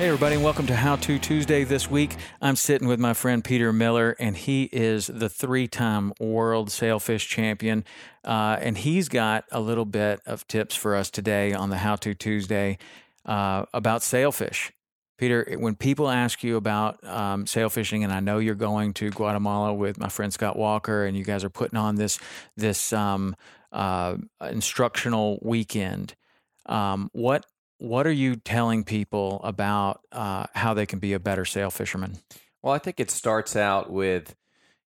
Hey, everybody, and welcome to How To Tuesday this week. I'm sitting with my friend Peter Miller, and he is the three time world sailfish champion. Uh, and he's got a little bit of tips for us today on the How To Tuesday uh, about sailfish. Peter, when people ask you about um, sailfishing, and I know you're going to Guatemala with my friend Scott Walker, and you guys are putting on this this um, uh, instructional weekend, um, what what are you telling people about uh, how they can be a better sail fisherman? Well, I think it starts out with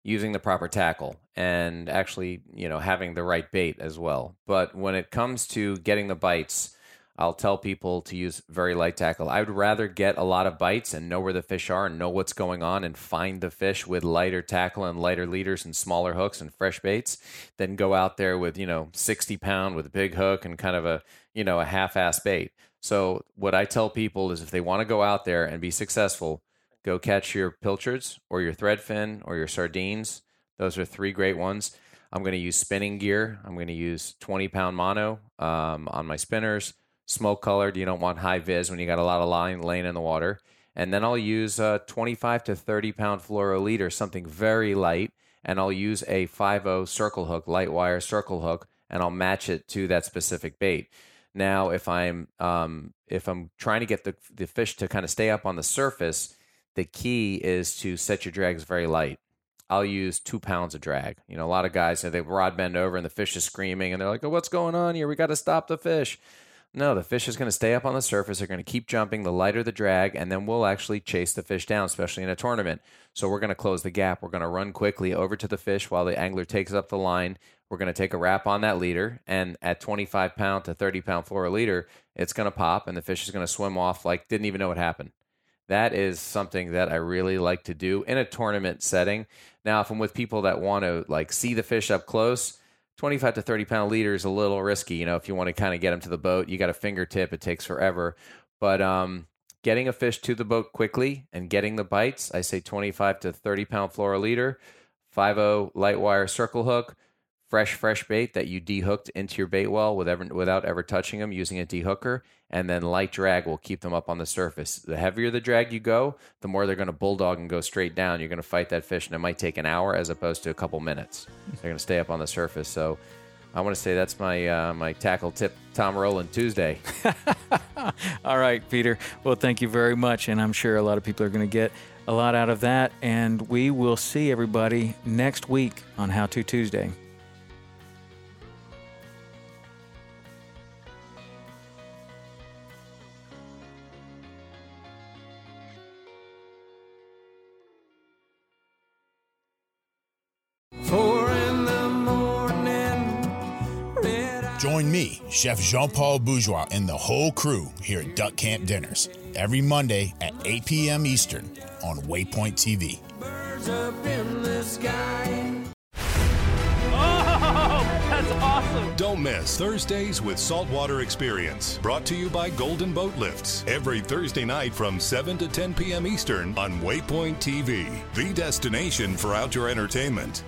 using the proper tackle and actually, you know, having the right bait as well. But when it comes to getting the bites, I'll tell people to use very light tackle. I would rather get a lot of bites and know where the fish are and know what's going on and find the fish with lighter tackle and lighter leaders and smaller hooks and fresh baits than go out there with, you know, 60 pound with a big hook and kind of a, you know, a half ass bait. So what I tell people is if they want to go out there and be successful, go catch your pilchards or your threadfin or your sardines. Those are three great ones. I'm going to use spinning gear. I'm going to use 20 pound mono um, on my spinners. Smoke colored. You don't want high vis when you got a lot of line laying in the water. And then I'll use a 25 to 30 pound fluoro leader, something very light. And I'll use a 5 circle hook, light wire circle hook, and I'll match it to that specific bait. Now, if I'm um, if I'm trying to get the the fish to kind of stay up on the surface, the key is to set your drags very light. I'll use two pounds of drag. You know, a lot of guys they rod bend over and the fish is screaming and they're like, "Oh, what's going on here? We got to stop the fish." No, the fish is going to stay up on the surface. They're going to keep jumping. The lighter the drag, and then we'll actually chase the fish down, especially in a tournament. So we're going to close the gap. We're going to run quickly over to the fish while the angler takes up the line. We're going to take a wrap on that leader, and at 25 pound to 30 pound fluoro leader, it's going to pop, and the fish is going to swim off like didn't even know what happened. That is something that I really like to do in a tournament setting. Now, if I'm with people that want to like see the fish up close, 25 to 30 pound leader is a little risky. You know, if you want to kind of get them to the boat, you got a fingertip, it takes forever. But um, getting a fish to the boat quickly and getting the bites, I say 25 to 30 pound fluoro leader, 5 light wire circle hook, fresh fresh bait that you dehooked into your bait well without ever touching them using a dehooker and then light drag will keep them up on the surface the heavier the drag you go the more they're going to bulldog and go straight down you're going to fight that fish and it might take an hour as opposed to a couple minutes they're going to stay up on the surface so I want to say that's my uh, my tackle tip, Tom Rowland Tuesday. All right, Peter. Well, thank you very much, and I'm sure a lot of people are going to get a lot out of that. And we will see everybody next week on How to Tuesday. Join me, Chef Jean Paul Bourgeois, and the whole crew here at Duck Camp Dinners every Monday at 8 p.m. Eastern on Waypoint TV. Oh, that's awesome. Don't miss Thursdays with Saltwater Experience, brought to you by Golden Boat Lifts, every Thursday night from 7 to 10 p.m. Eastern on Waypoint TV, the destination for outdoor entertainment.